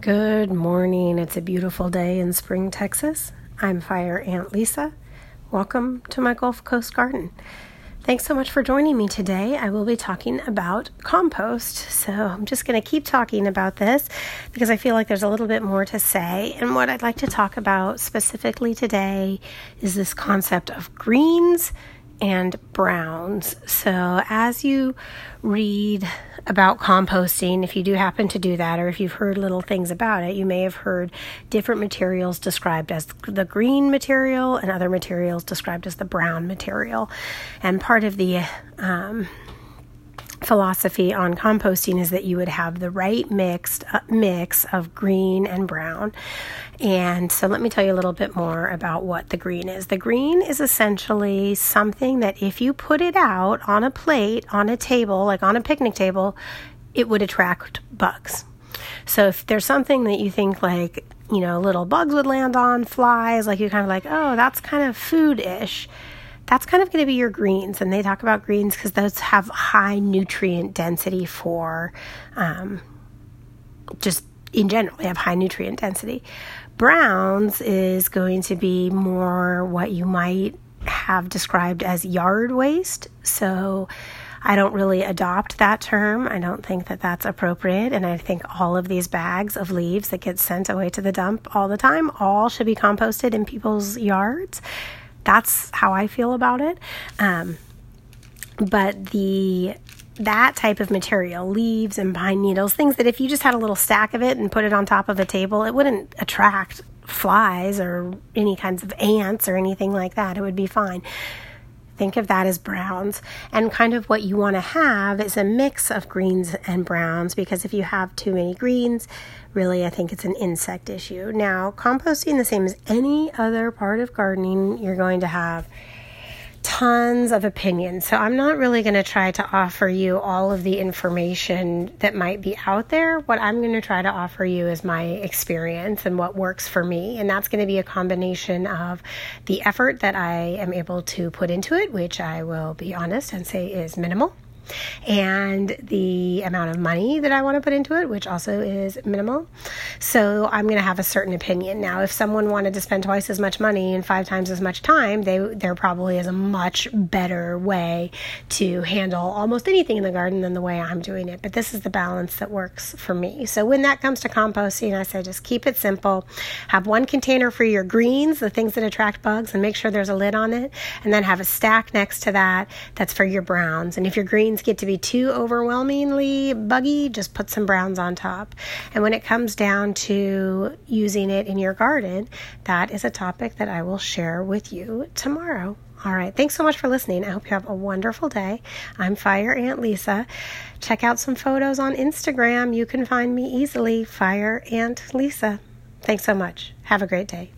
Good morning. It's a beautiful day in Spring, Texas. I'm Fire Aunt Lisa. Welcome to my Gulf Coast garden. Thanks so much for joining me today. I will be talking about compost. So I'm just going to keep talking about this because I feel like there's a little bit more to say. And what I'd like to talk about specifically today is this concept of greens and browns. So, as you read about composting, if you do happen to do that, or if you've heard little things about it, you may have heard different materials described as the green material and other materials described as the brown material. And part of the um, philosophy on composting is that you would have the right mixed uh, mix of green and brown. And so let me tell you a little bit more about what the green is. The green is essentially something that if you put it out on a plate, on a table, like on a picnic table, it would attract bugs. So if there's something that you think like, you know, little bugs would land on, flies, like you're kind of like, oh, that's kind of food ish that's kind of going to be your greens. And they talk about greens because those have high nutrient density for um, just in general, they have high nutrient density. Browns is going to be more what you might have described as yard waste. So I don't really adopt that term. I don't think that that's appropriate. And I think all of these bags of leaves that get sent away to the dump all the time all should be composted in people's yards that's how I feel about it. Um, but the that type of material, leaves and pine needles, things that if you just had a little stack of it and put it on top of a table, it wouldn't attract flies or any kinds of ants or anything like that. It would be fine. Think of that as browns. And kind of what you want to have is a mix of greens and browns because if you have too many greens, really, I think it's an insect issue. Now, composting, the same as any other part of gardening, you're going to have tons of opinions. So I'm not really going to try to offer you all of the information that might be out there. What I'm going to try to offer you is my experience and what works for me. And that's going to be a combination of the effort that I am able to put into it, which I will be honest and say is minimal and the amount of money that I want to put into it, which also is minimal. So I'm going to have a certain opinion. Now, if someone wanted to spend twice as much money and five times as much time, they there probably is a much better way to handle almost anything in the garden than the way I'm doing it. But this is the balance that works for me. So when that comes to composting, I say just keep it simple. Have one container for your greens, the things that attract bugs, and make sure there's a lid on it, and then have a stack next to that that's for your browns. And if your greens greens get to be too overwhelmingly buggy, just put some browns on top. And when it comes down to using it in your garden, that is a topic that I will share with you tomorrow. All right. Thanks so much for listening. I hope you have a wonderful day. I'm Fire Aunt Lisa. Check out some photos on Instagram. You can find me easily, Fire Aunt Lisa. Thanks so much. Have a great day.